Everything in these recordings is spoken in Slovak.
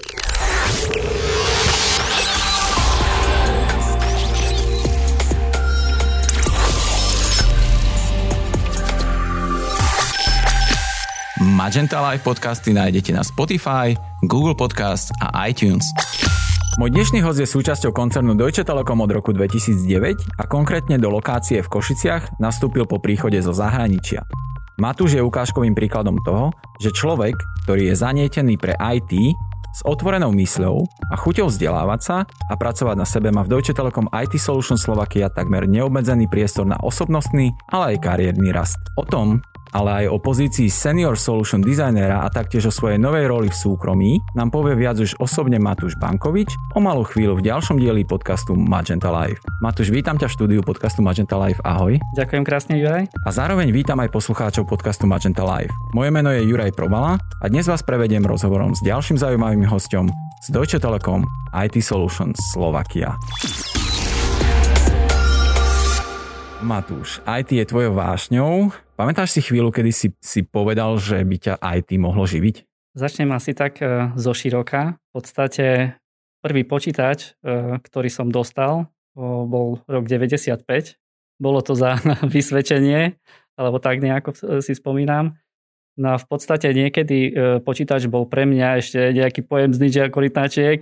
Magenta Live podcasty nájdete na Spotify, Google Podcast a iTunes. Môj dnešný host je súčasťou koncernu Deutsche Telekom od roku 2009 a konkrétne do lokácie v Košiciach nastúpil po príchode zo zahraničia. Matúš je ukážkovým príkladom toho, že človek, ktorý je zanietený pre IT, s otvorenou mysľou a chuťou vzdelávať sa a pracovať na sebe má v Deutsche Telekom IT Solution Slovakia takmer neobmedzený priestor na osobnostný, ale aj kariérny rast. O tom, ale aj o pozícii Senior Solution Designera a taktiež o svojej novej roli v súkromí nám povie viac už osobne Matúš Bankovič o malú chvíľu v ďalšom dieli podcastu Magenta Live. Matúš, vítam ťa v štúdiu podcastu Magenta Live. Ahoj. Ďakujem krásne, Juraj. A zároveň vítam aj poslucháčov podcastu Magenta Live. Moje meno je Juraj Probala a dnes vás prevediem rozhovorom s ďalším zaujímavým hostom z Deutsche Telekom IT Solutions Slovakia. Matúš, IT je tvojou vášňou. Pamätáš si chvíľu, kedy si, si povedal, že by ťa IT mohlo živiť? Začnem asi tak e, zo široka. V podstate prvý počítač, e, ktorý som dostal, bol rok 95. Bolo to za vysvedčenie, alebo tak nejako si spomínam. No a v podstate niekedy e, počítač bol pre mňa ešte nejaký pojem z Ninja korytnačiek.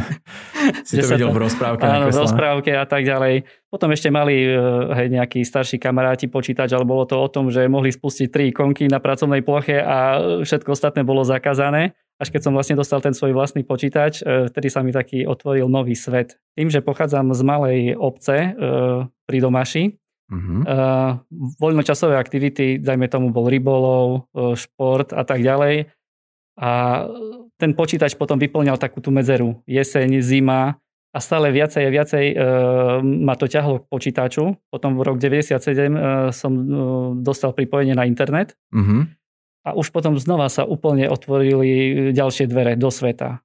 si to videl v rozprávke. Áno, v rozprávke a tak ďalej. Potom ešte mali e, hej, nejakí starší kamaráti počítač, ale bolo to o tom, že mohli spustiť tri ikonky na pracovnej ploche a všetko ostatné bolo zakázané. Až keď som vlastne dostal ten svoj vlastný počítač, e, vtedy sa mi taký otvoril nový svet. Tým, že pochádzam z malej obce pri Domaši, Uh-huh. Uh, voľnočasové aktivity, dajme tomu bol rybolov, uh, šport a tak ďalej. A ten počítač potom vyplňal takú tú medzeru. Jeseň, zima a stále viacej a viacej uh, ma to ťahlo k počítaču. Potom v rok 97 uh, som uh, dostal pripojenie na internet. Uh-huh. A už potom znova sa úplne otvorili ďalšie dvere do sveta.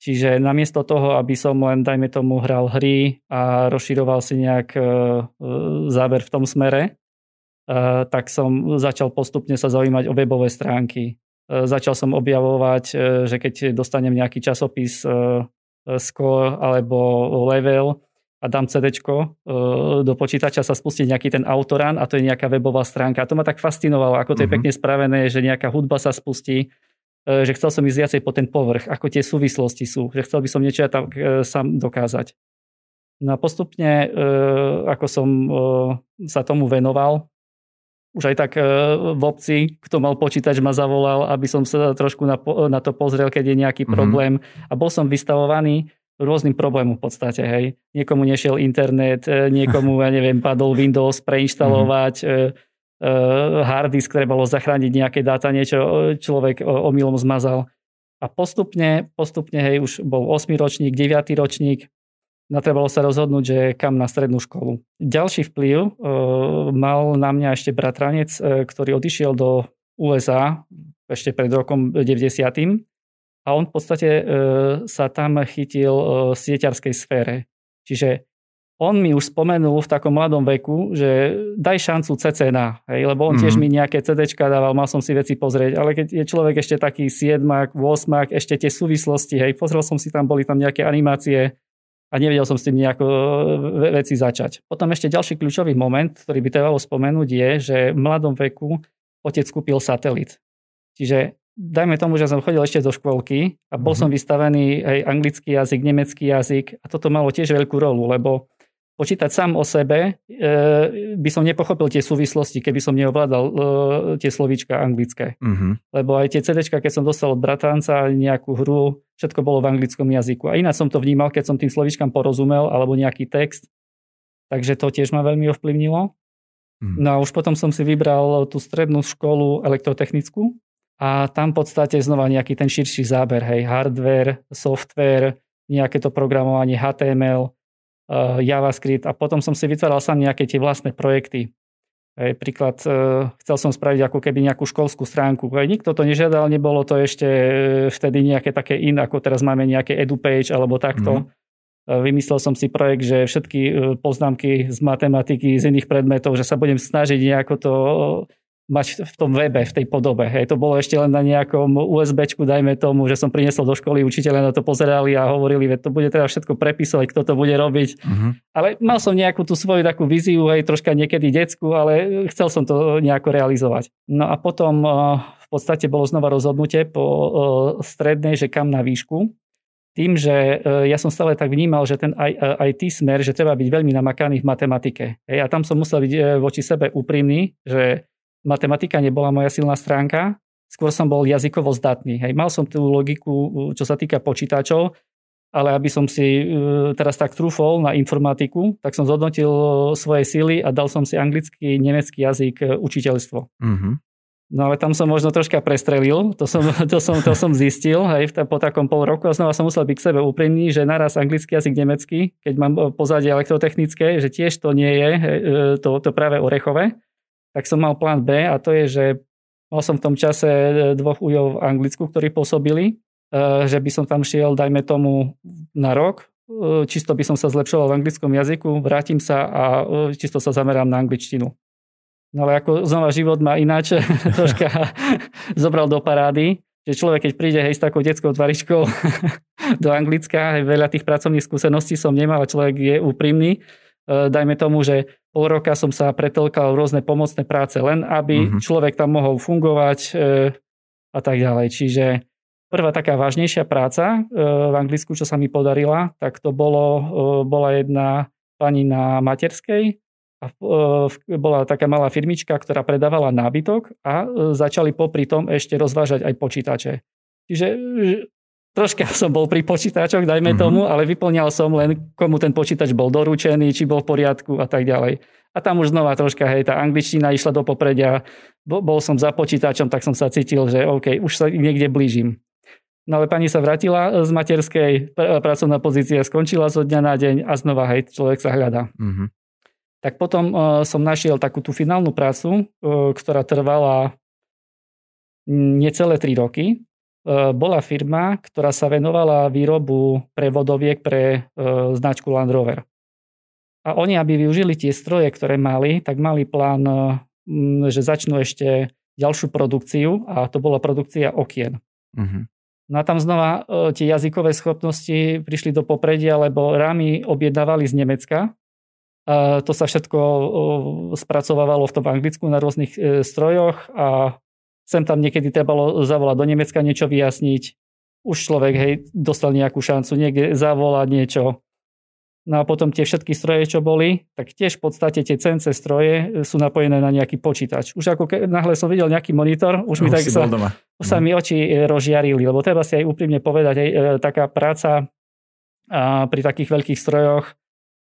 Čiže namiesto toho, aby som len, dajme tomu, hral hry a rozširoval si nejak e, záber v tom smere, e, tak som začal postupne sa zaujímať o webové stránky. E, začal som objavovať, že keď dostanem nejaký časopis Score alebo Level a dám CD do počítača sa spustí nejaký ten autorán a to je nejaká webová stránka. A to ma tak fascinovalo, ako to je mhm. pekne spravené, že nejaká hudba sa spustí, E, že chcel som ísť viacej po ten povrch, ako tie súvislosti sú, že chcel by som niečo tam e, sám dokázať. No a postupne, e, ako som sa tomu venoval, už aj tak v obci, kto mal počítač, ma zavolal, aby som sa trošku na, na to pozrel, keď je nejaký mm-hmm. problém. A bol som vystavovaný rôznym problémom v podstate. Hej. Niekomu nešiel internet, niekomu, ja neviem, padol Windows preinštalovať, mm-hmm hard disk, ktoré bolo zachrániť nejaké dáta, niečo človek omylom zmazal. A postupne, postupne, hej, už bol 8 ročník, 9 ročník, natrebalo sa rozhodnúť, že kam na strednú školu. Ďalší vplyv e, mal na mňa ešte bratranec, e, ktorý odišiel do USA ešte pred rokom 90. A on v podstate e, sa tam chytil v sieťarskej sfére. Čiže on mi už spomenul v takom mladom veku, že daj šancu CCNA, hej, lebo on mm-hmm. tiež mhm. mi nejaké CDčka dával, mal som si veci pozrieť, ale keď je človek ešte taký 7 8 ešte tie súvislosti, hej, pozrel som si tam, boli tam nejaké animácie a nevedel som s tým nejako e, veci začať. Potom ešte ďalší kľúčový moment, ktorý by trebalo spomenúť je, že v mladom veku otec kúpil satelit. Čiže dajme tomu, že som chodil ešte do škôlky a bol mm-hmm. som vystavený aj anglický jazyk, nemecký jazyk a toto malo tiež veľkú rolu, lebo počítať sám o sebe, e, by som nepochopil tie súvislosti, keby som neovládal e, tie slovíčka anglické. Uh-huh. Lebo aj tie CDčka, keď som dostal od bratranca nejakú hru, všetko bolo v anglickom jazyku. A ináč som to vnímal, keď som tým slovíčkam porozumel, alebo nejaký text. Takže to tiež ma veľmi ovplyvnilo. Uh-huh. No a už potom som si vybral tú strednú školu elektrotechnickú a tam v podstate znova nejaký ten širší záber, hej, hardware, software, nejaké to programovanie HTML, JavaScript a potom som si vytváral sám nejaké tie vlastné projekty. Hej, príklad, eh, chcel som spraviť ako keby nejakú školskú stránku. Hej, nikto to nežiadal, nebolo to ešte eh, vtedy nejaké také in, ako teraz máme nejaké edupage alebo takto. Mm. Vymyslel som si projekt, že všetky poznámky z matematiky, z iných predmetov, že sa budem snažiť nejako to mať v tom webe, v tej podobe. Hej, to bolo ešte len na nejakom USBčku, dajme tomu, že som priniesol do školy, učiteľe na to pozerali a hovorili, že to bude treba všetko prepisovať, kto to bude robiť. Uh-huh. Ale mal som nejakú tú svoju takú víziu, aj troška niekedy detskú, ale chcel som to nejako realizovať. No a potom eh, v podstate bolo znova rozhodnutie po eh, strednej, že kam na výšku. Tým, že eh, ja som stále tak vnímal, že ten IT smer, že treba byť veľmi namakaný v matematike. A tam som musel byť voči sebe úprimný, že matematika nebola moja silná stránka, skôr som bol jazykovo zdatný. Hej. Mal som tú logiku, čo sa týka počítačov, ale aby som si e, teraz tak trúfol na informatiku, tak som zhodnotil svoje síly a dal som si anglický, nemecký jazyk e, učiteľstvo. Mm-hmm. No ale tam som možno troška prestrelil, to som, to som, to som zistil hej, po takom pol roku a znova som musel byť k sebe úprimný, že naraz anglický jazyk, nemecký, keď mám pozadie elektrotechnické, že tiež to nie je hej, e, to, to práve orechové tak som mal plán B a to je, že mal som v tom čase e, dvoch ujov v Anglicku, ktorí pôsobili, e, že by som tam šiel, dajme tomu, na rok, e, čisto by som sa zlepšoval v anglickom jazyku, vrátim sa a čisto sa zamerám na angličtinu. No ale ako znova život ma ináč troška zobral do parády, že človek, keď príde hej, s takou detskou tvaričkou do Anglicka, hej, veľa tých pracovných skúseností som nemal, človek je úprimný, dajme tomu, že pol roka som sa pretelkal rôzne pomocné práce, len aby mm-hmm. človek tam mohol fungovať e, a tak ďalej. Čiže prvá taká vážnejšia práca e, v Anglicku, čo sa mi podarila, tak to bolo, e, bola jedna pani na materskej a bola taká malá firmička, ktorá predávala nábytok a začali popri tom ešte rozvážať aj počítače. Čiže troška som bol pri počítačoch, dajme mm-hmm. tomu, ale vyplňal som len, komu ten počítač bol doručený, či bol v poriadku a tak ďalej. A tam už znova troška, hej, tá angličtina išla do popredia, bol som za počítačom, tak som sa cítil, že OK, už sa niekde blížim. No ale pani sa vrátila z materskej, pracovná pozícia skončila zo dňa na deň a znova, hej, človek sa hľadá. Mm-hmm. Tak potom uh, som našiel takú tú finálnu prácu, uh, ktorá trvala necelé 3 roky bola firma, ktorá sa venovala výrobu prevodoviek pre e, značku Land Rover. A oni, aby využili tie stroje, ktoré mali, tak mali plán, e, že začnú ešte ďalšiu produkciu a to bola produkcia okien. Uh-huh. No a tam znova tie jazykové schopnosti prišli do popredia, lebo rámy objednávali z Nemecka. To sa všetko spracovávalo v tom Anglicku na rôznych strojoch a sem tam niekedy trebalo zavolať do Nemecka niečo vyjasniť. Už človek, hej, dostal nejakú šancu niekde zavolať niečo. No a potom tie všetky stroje, čo boli, tak tiež v podstate tie CNC stroje sú napojené na nejaký počítač. Už ako ke, náhle som videl nejaký monitor, už, už mi tak sa, už sa mi oči e, rozžiarili, lebo treba si aj úprimne povedať, hej, e, taká práca a pri takých veľkých strojoch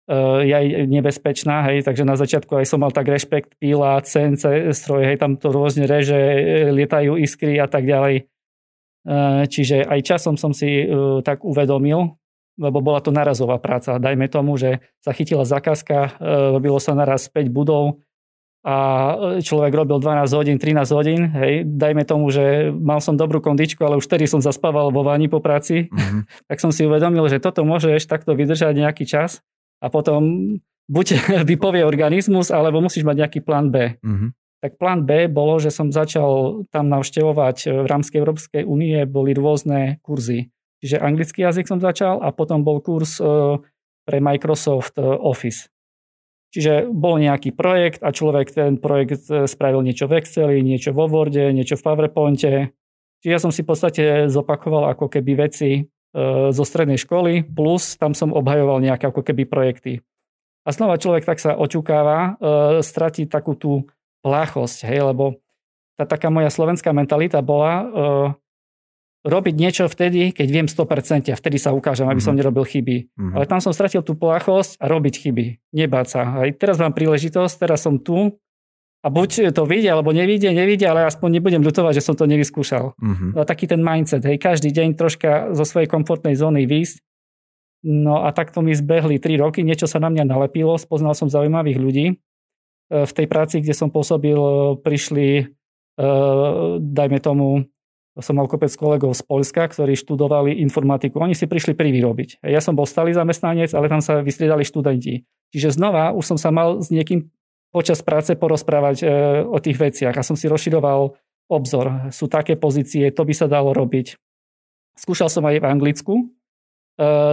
je aj nebezpečná, hej, takže na začiatku aj som mal tak rešpekt, píla, CNC stroje, hej, tam to rôzne reže, eh, lietajú iskry a tak ďalej. Eh, čiže aj časom som si tak uvedomil, lebo bola to narazová práca. Dajme tomu, že sa chytila zakázka, robilo sa naraz 5 budov a človek robil 12 hodín, 13 hodín, hej, dajme tomu, že mal som dobrú kondičku, ale už vtedy som zaspával vo vani po práci, mm-hmm. tak som si uvedomil, že toto môže ešte takto vydržať nejaký čas a potom buď vypovie organizmus, alebo musíš mať nejaký plán B. Mm-hmm. Tak plán B bolo, že som začal tam navštevovať e, v rámci Európskej únie boli rôzne kurzy. Čiže anglický jazyk som začal a potom bol kurz e, pre Microsoft e, Office. Čiže bol nejaký projekt a človek ten projekt spravil niečo v Exceli, niečo vo Worde, niečo v PowerPointe. Čiže ja som si v podstate zopakoval ako keby veci, zo strednej školy, plus tam som obhajoval nejaké ako keby projekty. A znova človek tak sa očukáva, e, stratí takú tú pláchosť, hej, lebo tá taká moja slovenská mentalita bola e, robiť niečo vtedy, keď viem 100% a vtedy sa ukážem, aby som mhm. nerobil chyby. Mm-hmm. Ale tam som stratil tú pláchosť a robiť chyby. Nebáť sa. Aj teraz mám príležitosť, teraz som tu, a buď to vidia, alebo nevidia, nevidia, ale aspoň nebudem ľutovať, že som to nevyskúšal. No, taký ten mindset, hej, každý deň troška zo svojej komfortnej zóny výjsť. No a takto mi zbehli 3 roky, niečo sa na mňa nalepilo, spoznal som zaujímavých ľudí. E, v tej práci, kde som pôsobil, prišli, e, dajme tomu, som mal kopec kolegov z Polska, ktorí študovali informatiku. Oni si prišli privyrobiť. Ja som bol stály zamestnanec, ale tam sa vystriedali študenti. Čiže znova už som sa mal s niekým počas práce porozprávať e, o tých veciach a som si rozširoval obzor. Sú také pozície, to by sa dalo robiť. Skúšal som aj v Anglicku e,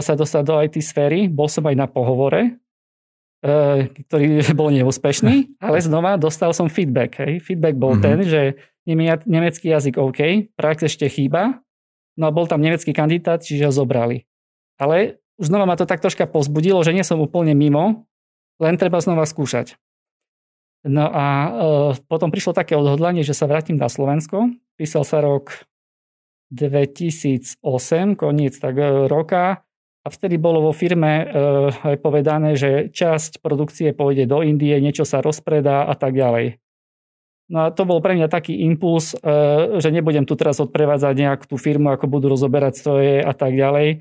sa dostať do IT sféry, bol som aj na pohovore, e, ktorý bol neúspešný, ale znova dostal som feedback. Hej. Feedback bol mm-hmm. ten, že nemecký jazyk OK, prax ešte chýba, no a bol tam nemecký kandidát, čiže ho zobrali. Ale znova ma to tak troška pozbudilo, že nie som úplne mimo, len treba znova skúšať. No a e, potom prišlo také odhodlanie, že sa vrátim na Slovensko. Písal sa rok 2008, koniec tak e, roka. A vtedy bolo vo firme e, povedané, že časť produkcie pôjde do Indie, niečo sa rozpredá a tak ďalej. No a to bol pre mňa taký impuls, e, že nebudem tu teraz odprevádzať nejak tú firmu, ako budú rozoberať stroje a tak ďalej. E,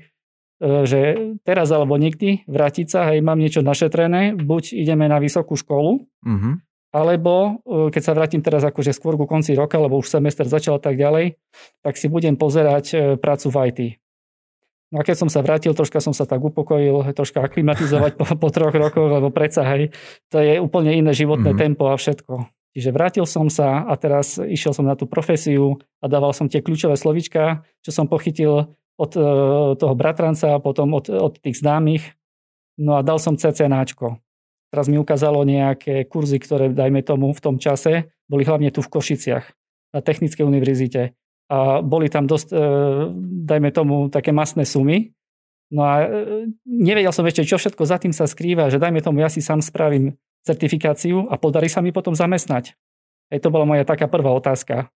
že teraz alebo nikdy vrátiť sa, hej, mám niečo našetrené, buď ideme na vysokú školu, mm-hmm alebo e, keď sa vrátim teraz akože skôr ku konci roka, lebo už semester začal a tak ďalej, tak si budem pozerať e, prácu v IT. No a keď som sa vrátil, troška som sa tak upokojil, troška aklimatizovať po, po troch rokoch, lebo predsa, hej, to je úplne iné životné mm-hmm. tempo a všetko. Čiže vrátil som sa a teraz išiel som na tú profesiu a dával som tie kľúčové slovička, čo som pochytil od e, toho bratranca a potom od, od tých známych. No a dal som CCNáčko. Teraz mi ukázalo nejaké kurzy, ktoré, dajme tomu, v tom čase boli hlavne tu v Košiciach na Technickej univerzite. A boli tam dosť, e, dajme tomu, také masné sumy. No a e, nevedel som ešte, čo všetko za tým sa skrýva, že dajme tomu, ja si sám spravím certifikáciu a podarí sa mi potom zamestnať. Hej, to bola moja taká prvá otázka.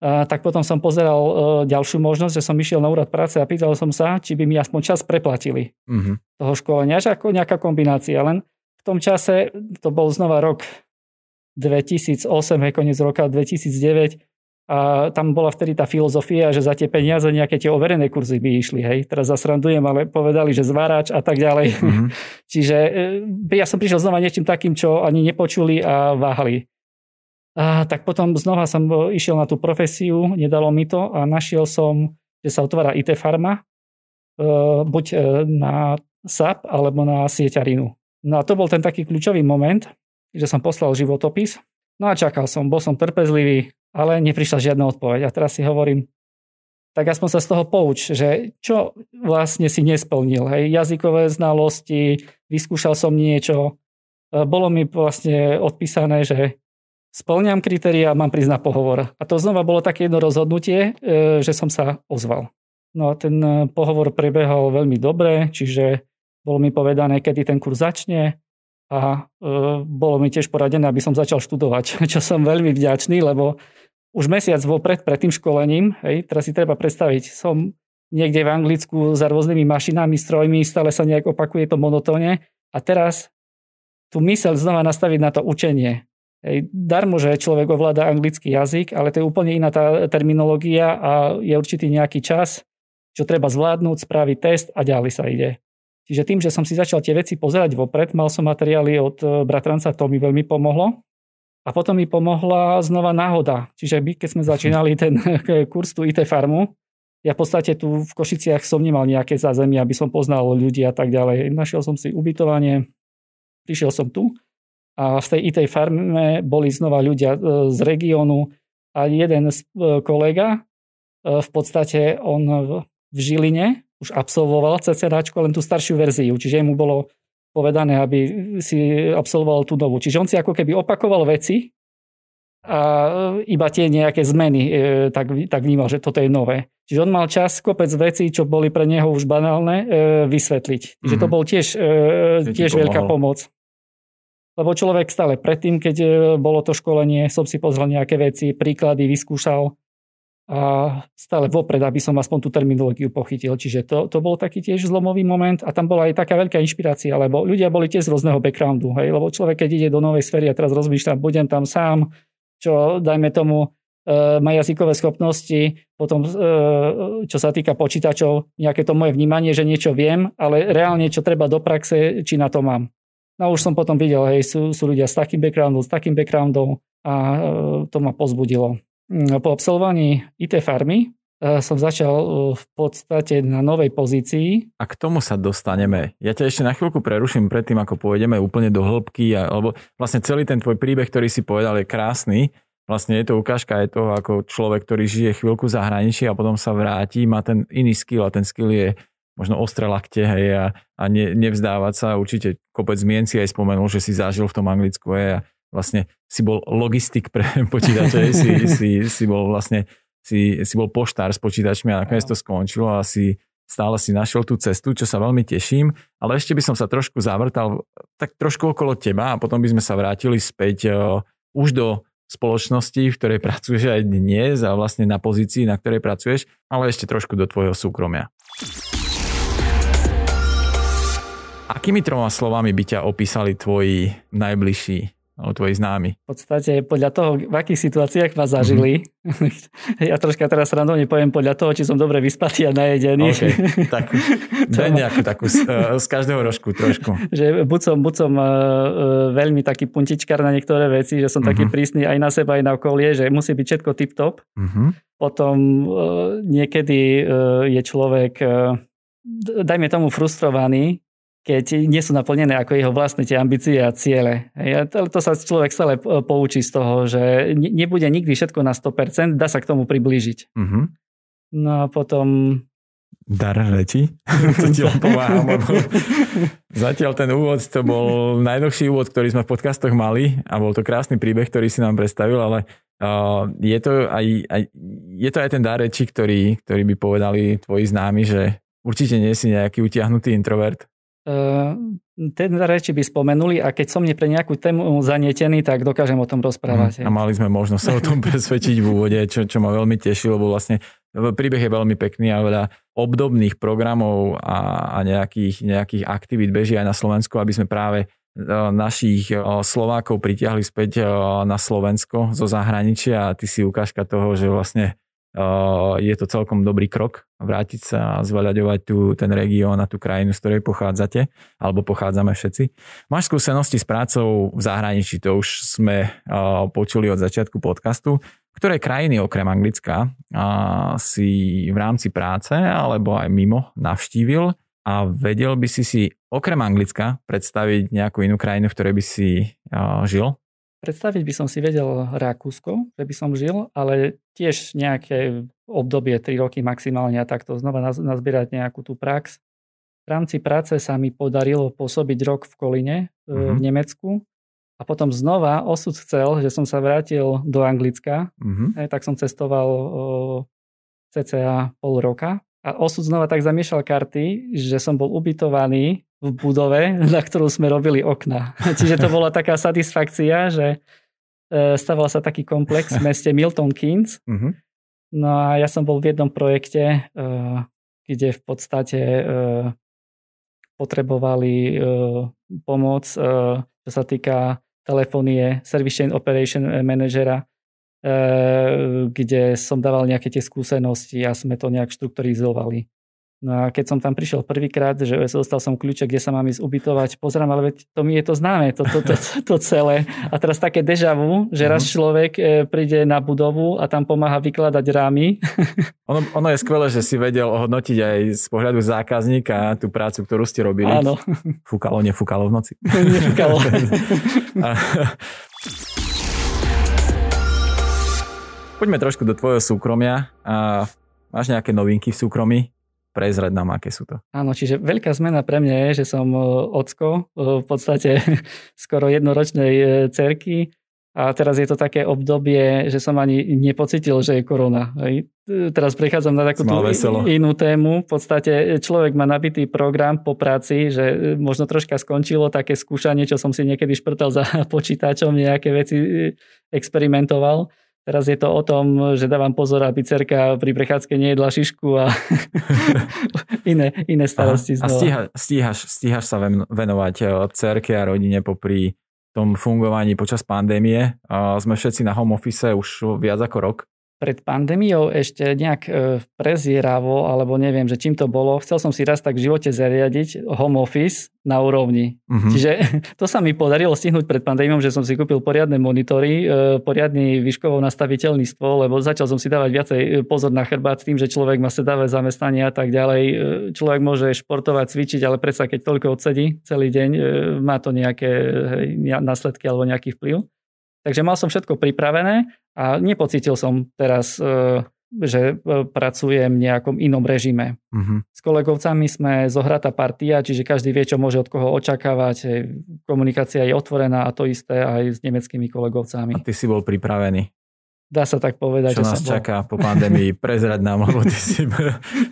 A, tak potom som pozeral e, ďalšiu možnosť, že som išiel na úrad práce a pýtal som sa, či by mi aspoň čas preplatili mm-hmm. toho školenia, že ako nejaká kombinácia. Len tom čase, to bol znova rok 2008, hej, koniec roka 2009, a tam bola vtedy tá filozofia, že za tie peniaze nejaké tie overené kurzy by išli. Hej. Teraz zasrandujem, ale povedali, že zvárač a tak ďalej. Mm-hmm. Čiže e, ja som prišiel znova niečím takým, čo ani nepočuli a váhali. A, tak potom znova som išiel na tú profesiu, nedalo mi to a našiel som, že sa otvára IT farma, e, buď e, na SAP alebo na sieťarinu. No a to bol ten taký kľúčový moment, že som poslal životopis. No a čakal som, bol som trpezlivý, ale neprišla žiadna odpoveď. A teraz si hovorím, tak aspoň sa z toho pouč, že čo vlastne si nesplnil. Hej, jazykové znalosti, vyskúšal som niečo, e, bolo mi vlastne odpísané, že splňam kritéria a mám prísť na pohovor. A to znova bolo také jedno rozhodnutie, e, že som sa ozval. No a ten e, pohovor prebehol veľmi dobre, čiže bolo mi povedané, kedy ten kurz začne a e, bolo mi tiež poradené, aby som začal študovať, čo som veľmi vďačný, lebo už mesiac vopred pred tým školením, hej, teraz si treba predstaviť, som niekde v Anglicku za rôznymi mašinami, strojmi, stále sa nejak opakuje to monotóne a teraz tú myseľ znova nastaviť na to učenie. Hej, darmo, že človek ovláda anglický jazyk, ale to je úplne iná tá terminológia a je určitý nejaký čas, čo treba zvládnuť, spraviť test a ďalej sa ide. Čiže tým, že som si začal tie veci pozerať vopred, mal som materiály od e, bratranca, to mi veľmi pomohlo. A potom mi pomohla znova náhoda. Čiže my, keď sme začínali ten kurz tu IT farmu, ja v podstate tu v Košiciach som nemal nejaké zázemie, aby som poznal ľudí a tak ďalej. Našiel som si ubytovanie, prišiel som tu a v tej IT farme boli znova ľudia e, z regiónu a jeden z e, kolega v podstate on v Žiline už absolvoval CCDáčko, len tú staršiu verziu, čiže mu bolo povedané, aby si absolvoval tú novú. Čiže on si ako keby opakoval veci a iba tie nejaké zmeny e, tak, tak vnímal, že toto je nové. Čiže on mal čas kopec vecí, čo boli pre neho už banálne, e, vysvetliť. Čiže mm-hmm. to mhm. bol tiež, e, tiež veľká pomoc. Lebo človek stále predtým, keď bolo to školenie, som si pozrel nejaké veci, príklady, vyskúšal a stále vopred, aby som aspoň tú terminológiu pochytil. Čiže to, to bol taký tiež zlomový moment a tam bola aj taká veľká inšpirácia, lebo ľudia boli tiež z rôzneho backgroundu. Hej? Lebo človek, keď ide do novej sféry a teraz rozmýšľa, budem tam sám, čo dajme tomu e, má jazykové schopnosti, potom e, čo sa týka počítačov, nejaké to moje vnímanie, že niečo viem, ale reálne čo treba do praxe, či na to mám. No už som potom videl, hej, sú, sú ľudia s takým backgroundom, s takým backgroundom a e, to ma pozbudilo. Mm, po absolvovaní IT farmy som začal v podstate na novej pozícii. A k tomu sa dostaneme. Ja ťa ešte na chvíľku preruším predtým, ako pôjdeme úplne do hĺbky, lebo vlastne celý ten tvoj príbeh, ktorý si povedal, je krásny. Vlastne je to ukážka aj toho, ako človek, ktorý žije chvíľku v zahraničí a potom sa vráti, má ten iný skill a ten skill je možno ostré lakte hej, a, a ne, nevzdávať sa. Určite kopec zmien si aj spomenul, že si zažil v tom Anglicku hej, a vlastne si bol logistik pre počítače, si, si, si bol vlastne si, si bol poštár s počítačmi a nakoniec to skončilo a si stále si našiel tú cestu, čo sa veľmi teším, ale ešte by som sa trošku zavrtal tak trošku okolo teba a potom by sme sa vrátili späť uh, už do spoločnosti, v ktorej pracuješ aj dnes a vlastne na pozícii, na ktorej pracuješ, ale ešte trošku do tvojho súkromia. Akými troma slovami by ťa opísali tvoji najbližší alebo tvoji známi? V podstate podľa toho, v akých situáciách ma zažili. Mm-hmm. ja troška teraz randovne poviem podľa toho, či som dobre vyspatý a najedený. Okay. Tak daj nejakú takú z, eh, z každého rožku trošku. že buď som, buď som uh, veľmi taký puntičkár na niektoré veci, že som mm-hmm. taký mhm. prísny aj na seba, aj na okolie, že musí byť všetko tip-top. Mm-hmm. Potom uh, niekedy uh, je človek, uh, dajme tomu, frustrovaný, keď nie sú naplnené ako jeho vlastné tie ambície a ciele. To, to sa človek stále poučí z toho, že nebude nikdy všetko na 100%, dá sa k tomu priblížiť. Mm-hmm. No a potom... Dar reči? to ti len pomáham, zatiaľ ten úvod to bol najdlhší úvod, ktorý sme v podcastoch mali a bol to krásny príbeh, ktorý si nám predstavil, ale uh, je, to aj, aj, je to aj ten dar reči, ktorý, ktorý by povedali tvoji známi, že určite nie si nejaký utiahnutý introvert, ten reči by spomenuli a keď som nie pre nejakú tému zanietený, tak dokážem o tom rozprávať. Mm, a mali sme možnosť sa o tom presvedčiť v úvode, čo, čo ma veľmi tešilo, lebo vlastne príbeh je veľmi pekný a veľa obdobných programov a, a nejakých, nejakých aktivít beží aj na Slovensku, aby sme práve e, našich e, Slovákov pritiahli späť e, na Slovensko zo zahraničia a ty si ukážka toho, že vlastne je to celkom dobrý krok vrátiť sa a zveľaďovať tu, ten región a tú krajinu, z ktorej pochádzate, alebo pochádzame všetci. Máš skúsenosti s prácou v zahraničí, to už sme počuli od začiatku podcastu. Ktoré krajiny okrem Anglicka si v rámci práce alebo aj mimo navštívil a vedel by si si okrem Anglicka predstaviť nejakú inú krajinu, v ktorej by si žil? Predstaviť by som si vedel Rakúsko, že by som žil, ale tiež nejaké obdobie 3 roky maximálne a takto znova nazbierať nejakú tú prax. V rámci práce sa mi podarilo pôsobiť rok v Koline uh-huh. v mhm. Nemecku a potom znova osud chcel, že som sa vrátil do Anglicka, uh-huh. tak som cestoval o, cca pol roka a osud znova tak zamiešal karty, že som bol ubytovaný v budove, na ktorú sme robili okna. Čiže to bola taká satisfakcia, že e, staval sa taký komplex v meste Milton Keynes. Uh-huh. No a ja som bol v jednom projekte, e, kde v podstate e, potrebovali pomoc, čo sa týka telefónie, Service Chain Operation Managera, kde som dával nejaké tie skúsenosti a sme to nejak štrukturizovali. No a keď som tam prišiel prvýkrát, že dostal som kľúče, kde sa mám ísť ubytovať, pozerám, ale veď to mi je to známe, to, to, to, to celé. A teraz také deja vu, že raz mhm. človek e, príde na budovu a tam pomáha vykladať rámy. Ono, ono je skvelé, že si vedel ohodnotiť aj z pohľadu zákazníka tú prácu, ktorú ste robili. Áno. Fúkalo, nefúkalo v noci. Nefúkalo. Poďme trošku do tvojho súkromia. A máš nejaké novinky v súkromí? prezrať nám, aké sú to. Áno, čiže veľká zmena pre mňa je, že som e, ocko, e, v podstate skoro jednoročnej e, cerky a teraz je to také obdobie, že som ani nepocitil, že je korona. Teraz prechádzam na takú inú tému. V podstate človek má nabitý program po práci, že možno troška skončilo také skúšanie, čo som si niekedy šprtal za počítačom, nejaké veci experimentoval Teraz je to o tom, že dávam pozor, aby cerka pri prechádzke nejedla šišku a iné, iné starosti. Aha. A stíha, stíhaš, stíhaš sa venovať eh, cerke a rodine popri tom fungovaní počas pandémie. Sme všetci na home office už viac ako rok. Pred pandémiou ešte nejak e, prezieravo, alebo neviem, že čím to bolo. Chcel som si raz tak v živote zariadiť home office na úrovni. Uh-huh. Čiže to sa mi podarilo stihnúť pred pandémiou, že som si kúpil poriadne monitory, e, poriadny výškovo nastaviteľný stôl, lebo začal som si dávať viacej e, pozor na chrbát s tým, že človek má sedavé zamestnanie a tak ďalej. Človek môže športovať, cvičiť, ale predsa keď toľko odsedí celý deň, má to nejaké následky alebo nejaký vplyv. Takže mal som všetko pripravené a nepocítil som teraz, e, že e, pracujem v nejakom inom režime. Uh-huh. S kolegovcami sme zohratá partia, čiže každý vie, čo môže od koho očakávať. Komunikácia je otvorená a to isté aj s nemeckými kolegovcami. A ty si bol pripravený? Dá sa tak povedať. Čo nás čaká bol... po pandémii, prezrať nám, lebo ty si,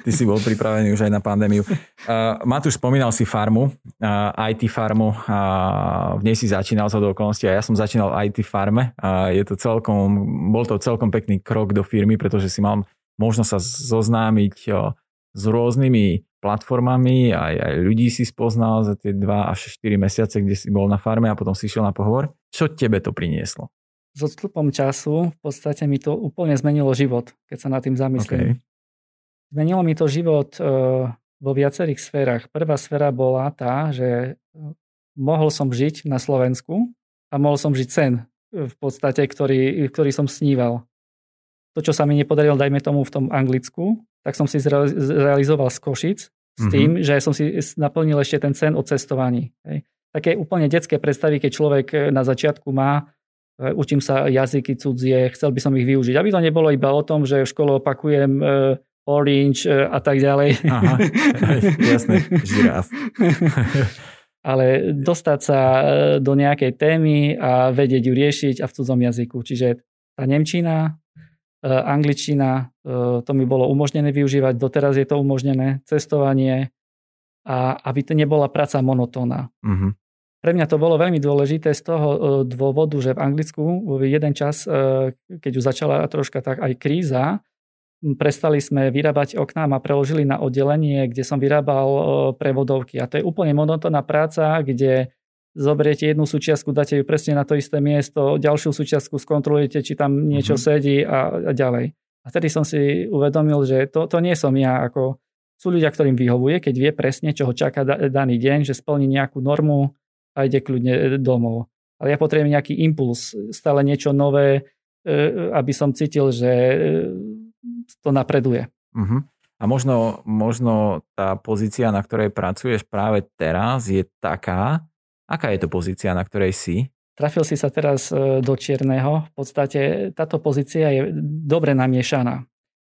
ty si bol pripravený už aj na pandémiu. Uh, Matúš, spomínal si farmu, uh, IT farmu, uh, v nej si začínal sa do okolností a ja som začínal IT farme. Uh, je to celkom, bol to celkom pekný krok do firmy, pretože si mal možnosť sa zoznámiť uh, s rôznymi platformami, aj, aj ľudí si spoznal za tie 2 až 4 mesiace, kde si bol na farme a potom si išiel na pohovor. Čo tebe to prinieslo? S odstupom času v podstate mi to úplne zmenilo život, keď sa nad tým zamyslím. Okay. Zmenilo mi to život uh, vo viacerých sférach. Prvá sféra bola tá, že e, mohol som žiť na Slovensku a mohol som žiť sen v podstate, ktorý, ktorý som sníval. To, čo sa mi nepodarilo, dajme tomu v tom Anglicku, tak som si zrealizoval z Košic s mm-hmm. tým, že som si naplnil ešte ten sen o cestovaní. Hej. Také úplne detské predstavy, keď človek na začiatku má E, učím sa jazyky cudzie, chcel by som ich využiť. Aby to nebolo iba o tom, že v škole opakujem uh, orange uh, a tak ďalej. Aha, jasné, žiraf. Ale dostať sa do nejakej témy a vedieť ju riešiť a v cudzom jazyku. Čiže tá Nemčina, angličtina, to mi bolo umožnené využívať, doteraz je to umožnené, cestovanie a aby to nebola práca monotónna. Uh-huh. Pre mňa to bolo veľmi dôležité z toho e, dôvodu, že v Anglicku jeden čas, e, keď už začala troška tak aj kríza, prestali sme vyrábať okná a preložili na oddelenie, kde som vyrábal e, prevodovky. A to je úplne monotónna práca, kde zoberiete jednu súčiastku, dáte ju presne na to isté miesto, ďalšiu súčiastku skontrolujete, či tam niečo mm-hmm. sedí a, a ďalej. A vtedy som si uvedomil, že to, to nie som ja. Ako, sú ľudia, ktorým vyhovuje, keď vie presne, čo ho čaká daný deň, že splní nejakú normu, a ide kľudne e, domov. Ale ja potrebujem nejaký impuls, stále niečo nové, e, aby som cítil, že e, to napreduje. Uh-huh. A možno, možno tá pozícia, na ktorej pracuješ práve teraz, je taká, aká je to pozícia, na ktorej si? Trafil si sa teraz do čierneho. V podstate táto pozícia je dobre namiešaná.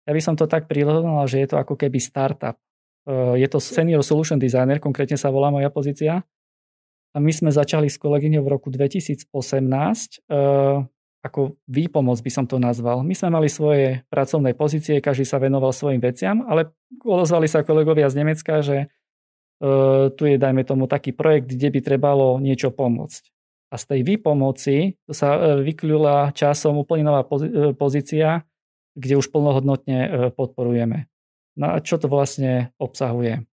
Ja by som to tak prirovnal, že je to ako keby startup. Je to Senior Solution Designer, konkrétne sa volá moja pozícia. A my sme začali s kolegyňou v roku 2018 uh, ako výpomoc by som to nazval. My sme mali svoje pracovné pozície, každý sa venoval svojim veciam, ale ozvali sa kolegovia z Nemecka, že uh, tu je, dajme tomu, taký projekt, kde by trebalo niečo pomôcť. A z tej výpomoci to sa uh, vykľula časom úplne nová pozícia, kde už plnohodnotne podporujeme. No a čo to vlastne obsahuje?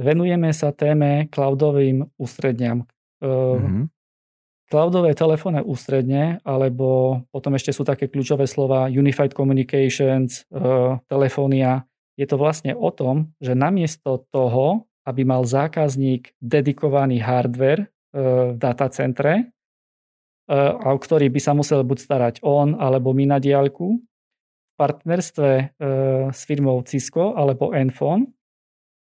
Venujeme sa téme cloudovým ústredňam. Mm-hmm. Cloudové telefónne ústredne, alebo potom ešte sú také kľúčové slova Unified Communications, uh, telefónia. Je to vlastne o tom, že namiesto toho, aby mal zákazník dedikovaný hardware uh, v datacentre, o ktorý by sa musel buď starať on alebo my na diaľku, v partnerstve s firmou Cisco alebo Enfone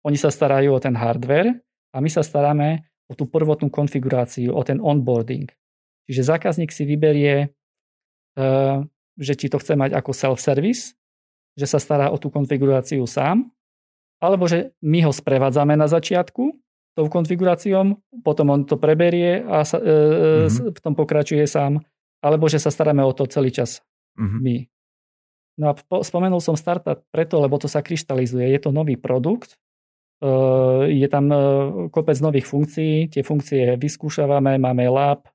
oni sa starajú o ten hardware a my sa staráme o tú prvotnú konfiguráciu, o ten onboarding. Čiže zákazník si vyberie, eh, že či to chce mať ako self-service, že sa stará o tú konfiguráciu sám, alebo že my ho sprevádzame na začiatku tou konfiguráciou, potom on to preberie a sa, e, mm-hmm. v tom pokračuje sám, alebo že sa staráme o to celý čas mm-hmm. my. No a spomenul som startup preto, lebo to sa kryštalizuje. Je to nový produkt, je tam kopec nových funkcií, tie funkcie vyskúšavame, máme lab,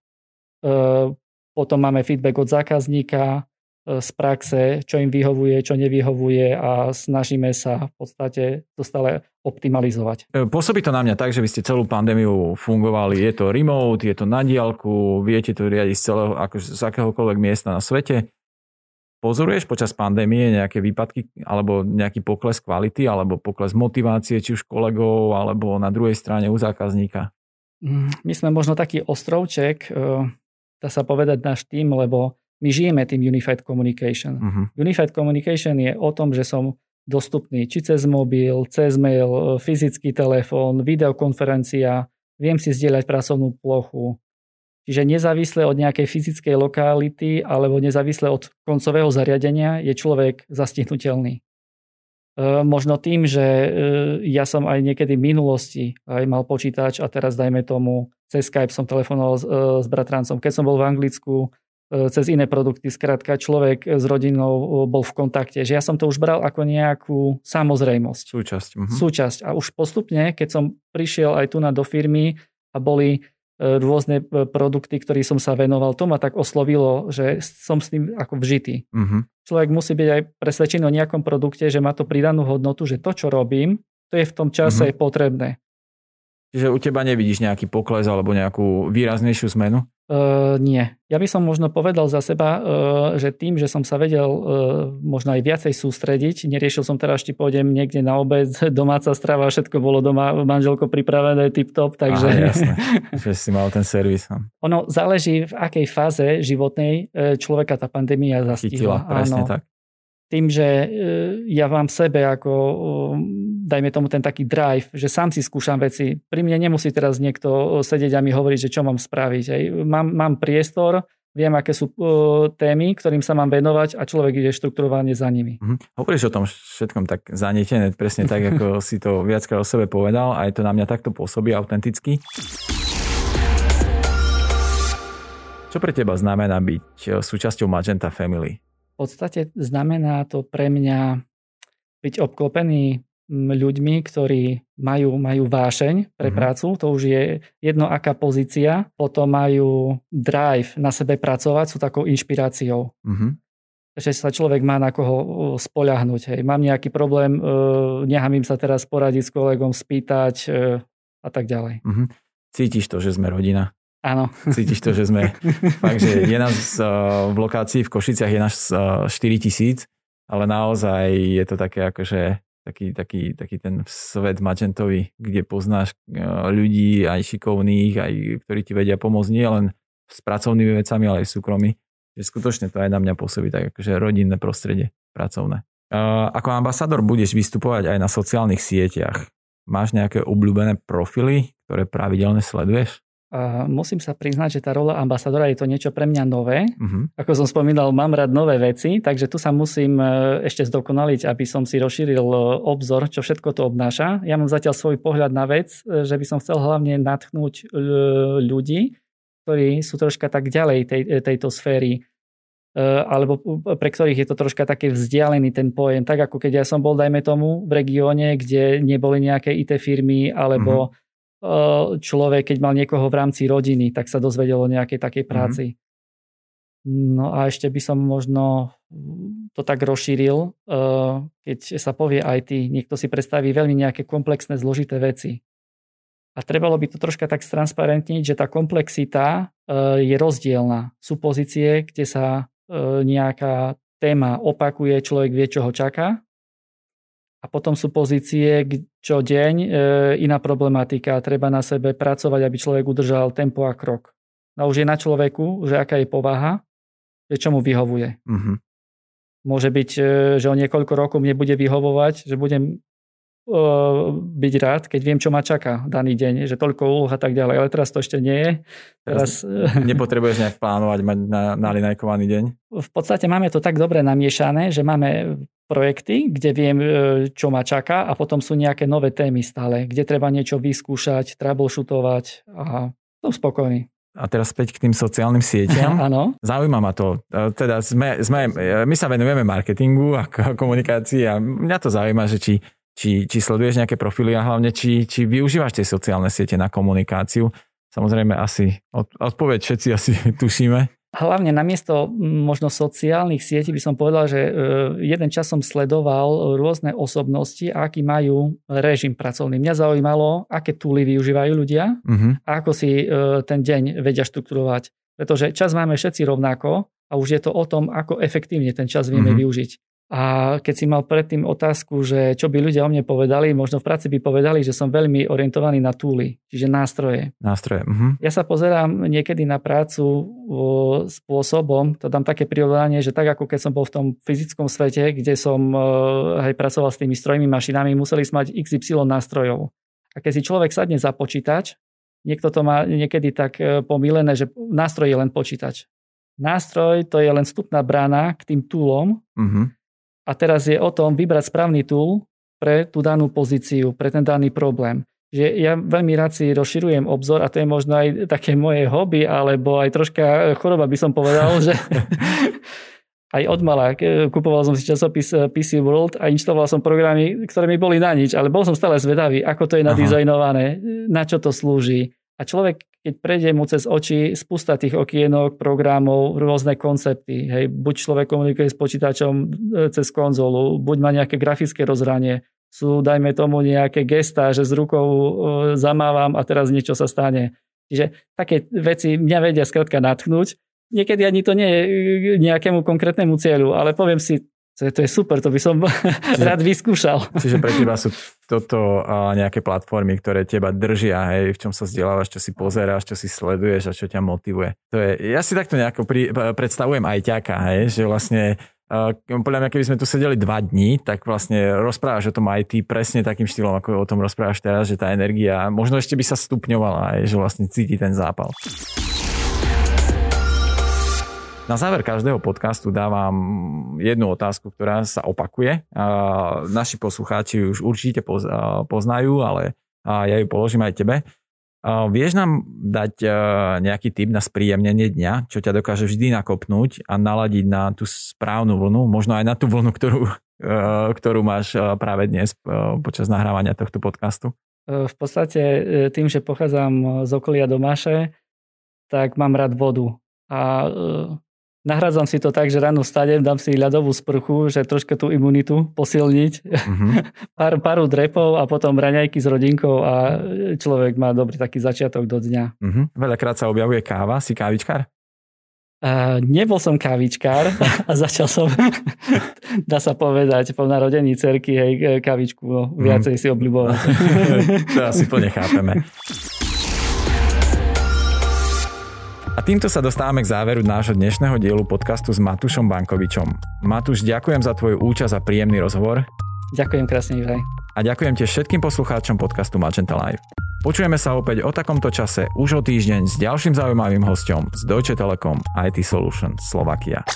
potom máme feedback od zákazníka z praxe, čo im vyhovuje, čo nevyhovuje a snažíme sa v podstate to stále optimalizovať. Pôsobí to na mňa tak, že vy ste celú pandémiu fungovali, je to remote, je to na diálku, viete to riadiť z celého, akože z akéhokoľvek miesta na svete. Pozoruješ počas pandémie nejaké výpadky alebo nejaký pokles kvality alebo pokles motivácie či už kolegov alebo na druhej strane u zákazníka? Mm, my sme možno taký ostrovček, e, dá sa povedať náš tým, lebo my žijeme tým Unified Communication. Uh-huh. Unified Communication je o tom, že som dostupný či cez mobil, cez mail, e, fyzický telefón, videokonferencia, viem si zdieľať pracovnú plochu, Čiže nezávisle od nejakej fyzickej lokality alebo nezávisle od koncového zariadenia je človek zastihnutelný. E, možno tým, že e, ja som aj niekedy v minulosti aj mal počítač a teraz dajme tomu cez Skype som telefonoval s, e, s bratrancom. Keď som bol v Anglicku, cez iné produkty. Skrátka, človek s rodinou bol v kontakte. Že ja som to už bral ako nejakú samozrejmosť. Súčasť. Mhm. Súčasť. A už postupne, keď som prišiel aj tu na do firmy a boli rôzne e, produkty, ktorým som sa venoval, to ma tak oslovilo, že som s tým ako vžitý. Uh-huh. Človek musí byť aj presvedčený o nejakom produkte, že má to pridanú hodnotu, že to, čo robím, to je v tom čase uh-huh. potrebné. Čiže u teba nevidíš nejaký pokles alebo nejakú výraznejšiu zmenu? Uh, nie. Ja by som možno povedal za seba, uh, že tým, že som sa vedel uh, možno aj viacej sústrediť, neriešil som teraz, či pôjdem niekde na obed, domáca strava, všetko bolo doma, manželko pripravené tip-top, takže... Aha, jasné, že si mal ten servis. No. Ono záleží, v akej fáze životnej človeka tá pandémia zastihla. Chytila, presne Áno. tak tým, že ja mám v sebe ako, dajme tomu ten taký drive, že sám si skúšam veci. Pri mne nemusí teraz niekto sedieť a mi hovoriť, že čo mám spraviť. Hej. Mám, mám priestor, viem, aké sú uh, témy, ktorým sa mám venovať a človek ide štrukturovane za nimi. Mm-hmm. Hovoríš o tom všetkom tak zanietené, presne tak, ako si to viackrát o sebe povedal a je to na mňa takto pôsobí autenticky. Čo pre teba znamená byť súčasťou Magenta Family? podstate znamená to pre mňa byť obklopený ľuďmi, ktorí majú, majú vášeň pre uh-huh. prácu, to už je jedno aká pozícia, potom majú drive na sebe pracovať, sú takou inšpiráciou. Uh-huh. Že sa človek má na koho spoľahnúť. Hej. Mám nejaký problém, nehamím sa teraz poradiť s kolegom, spýtať a tak ďalej. Uh-huh. Cítiš to, že sme rodina? Áno. Cítiš to, že sme... fakt, že je nás v lokácii v Košiciach je nás 4 tisíc, ale naozaj je to také akože taký, taký, taký ten svet magentový, kde poznáš ľudí aj šikovných, aj ktorí ti vedia pomôcť nie len s pracovnými vecami, ale aj súkromí. Že skutočne to aj na mňa pôsobí tak akože rodinné prostredie pracovné. Ako ambasador budeš vystupovať aj na sociálnych sieťach. Máš nejaké obľúbené profily, ktoré pravidelne sleduješ? Uh, musím sa priznať, že tá rola ambasadora je to niečo pre mňa nové. Uh-huh. Ako som spomínal, mám rád nové veci, takže tu sa musím uh, ešte zdokonaliť, aby som si rozšíril uh, obzor, čo všetko to obnáša. Ja mám zatiaľ svoj pohľad na vec, uh, že by som chcel hlavne natchnúť ľudí, ktorí sú troška tak ďalej tej, tejto sféry, alebo pre ktorých je to troška také vzdialený ten pojem. Tak ako keď ja som bol, dajme tomu, v regióne, kde neboli nejaké IT firmy, alebo uh-huh človek, keď mal niekoho v rámci rodiny, tak sa dozvedel o nejakej takej mhm. práci. Mm-hmm. No a ešte by som možno to tak rozšíril, keď sa povie IT, niekto si predstaví veľmi nejaké komplexné, zložité veci. A trebalo by to troška tak transparentniť, že tá komplexita je rozdielna. Sú pozície, kde sa nejaká téma opakuje, človek vie, čo ho čaká a potom sú pozície, čo deň, e, iná problematika. Treba na sebe pracovať, aby človek udržal tempo a krok. No už je na človeku, že aká je povaha, že čo mu vyhovuje. Uh-huh. Môže byť, e, že o niekoľko rokov mne bude vyhovovať, že budem byť rád, keď viem, čo ma čaká daný deň, že toľko úloh a tak ďalej. Ale teraz to ešte nie je. Teraz... Nepotrebuješ nejak plánovať, mať na, nalinajkovaný deň? V podstate máme to tak dobre namiešané, že máme projekty, kde viem, e, čo ma čaká a potom sú nejaké nové témy stále, kde treba niečo vyskúšať, troubleshootovať a som spokojný. A teraz späť k tým sociálnym sieťam. Áno. Zaujíma ma to. E, teda sme, sme, my sa venujeme marketingu a komunikácii a mňa to zaujíma, že či či, či sleduješ nejaké profily a hlavne či, či využívaš tie sociálne siete na komunikáciu. Samozrejme asi odpoveď všetci asi tušíme. Hlavne namiesto možno sociálnych sietí by som povedal, že e, jeden čas som sledoval rôzne osobnosti, aký majú režim pracovný. Mňa zaujímalo, aké túly využívajú ľudia uh-huh. a ako si e, ten deň vedia štrukturovať. Pretože čas máme všetci rovnako A už je to o tom, ako efektívne ten čas vieme mm-hmm. využiť. A keď si mal predtým otázku, že čo by ľudia o mne povedali, možno v práci by povedali, že som veľmi orientovaný na túly, čiže nástroje. Nástroje. Uh-huh. Ja sa pozerám niekedy na prácu spôsobom, to dám také prirovnanie, že tak ako keď som bol v tom fyzickom svete, kde som aj pracoval s tými strojmi, mašinami, museli sme mať XY nástrojov. A keď si človek sadne za počítač, niekto to má niekedy tak e, pomílené, že nástroj je len počítač. Nástroj to je len vstupná brána k tým túlom, uh-huh a teraz je o tom vybrať správny tool pre tú danú pozíciu, pre ten daný problém. Že ja veľmi rád si rozširujem obzor a to je možno aj také moje hobby, alebo aj troška choroba by som povedal, že aj od mala kupoval som si časopis eh, PC World a inštaloval som programy, ktoré mi boli na nič, ale bol som stále zvedavý, ako to je nadizajnované, na čo to slúži. A človek, keď prejde mu cez oči spústa tých okienok, programov, rôzne koncepty, hej, buď človek komunikuje s počítačom e, cez konzolu, buď má nejaké grafické rozhranie, sú, dajme tomu, nejaké gesta, že s rukou e, zamávam a teraz niečo sa stane. Čiže také veci mňa vedia skrátka natchnúť. Niekedy ani to nie je nejakému konkrétnemu cieľu, ale poviem si, to je, to je super, to by som čiže, rád vyskúšal. Čiže pre teba sú toto uh, nejaké platformy, ktoré teba držia, hej, v čom sa vzdelávaš, čo si pozeráš, čo si sleduješ a čo ťa motivuje. To je, ja si takto nejako pri, predstavujem aj ťaka, hej, že vlastne Uh, podľa mňa, keby sme tu sedeli dva dní, tak vlastne rozprávaš o tom aj ty presne takým štýlom, ako o tom rozprávaš teraz, že tá energia možno ešte by sa stupňovala, aj, že vlastne cíti ten zápal. Na záver každého podcastu dávam jednu otázku, ktorá sa opakuje. Naši poslucháči už určite poznajú, ale ja ju položím aj tebe. Vieš nám dať nejaký tip na spríjemnenie dňa, čo ťa dokáže vždy nakopnúť a naladiť na tú správnu vlnu, možno aj na tú vlnu, ktorú, ktorú máš práve dnes počas nahrávania tohto podcastu? V podstate e, tým, že pochádzam z okolia Domáše, tak mám rád vodu. A e, Nahradzam si to tak, že ráno vstanem, dám si ľadovú sprchu, že troška tú imunitu posilniť, mm-hmm. pár, paru drepov a potom raňajky s rodinkou a človek má dobrý taký začiatok do dňa. Mm-hmm. Veľakrát sa objavuje káva, si kávičkár? Uh, nebol som kávičkár a začal som, dá sa povedať, po narodení cerky, hej, kávičku no, viacej mm. si obľubovať. to asi plne chápeme. A týmto sa dostávame k záveru nášho dnešného dielu podcastu s Matušom Bankovičom. Matúš, ďakujem za tvoju účasť a príjemný rozhovor. Ďakujem krásne, Juraj. A ďakujem tiež všetkým poslucháčom podcastu Magenta Live. Počujeme sa opäť o takomto čase už o týždeň s ďalším zaujímavým hostom z Deutsche Telekom IT Solutions Slovakia.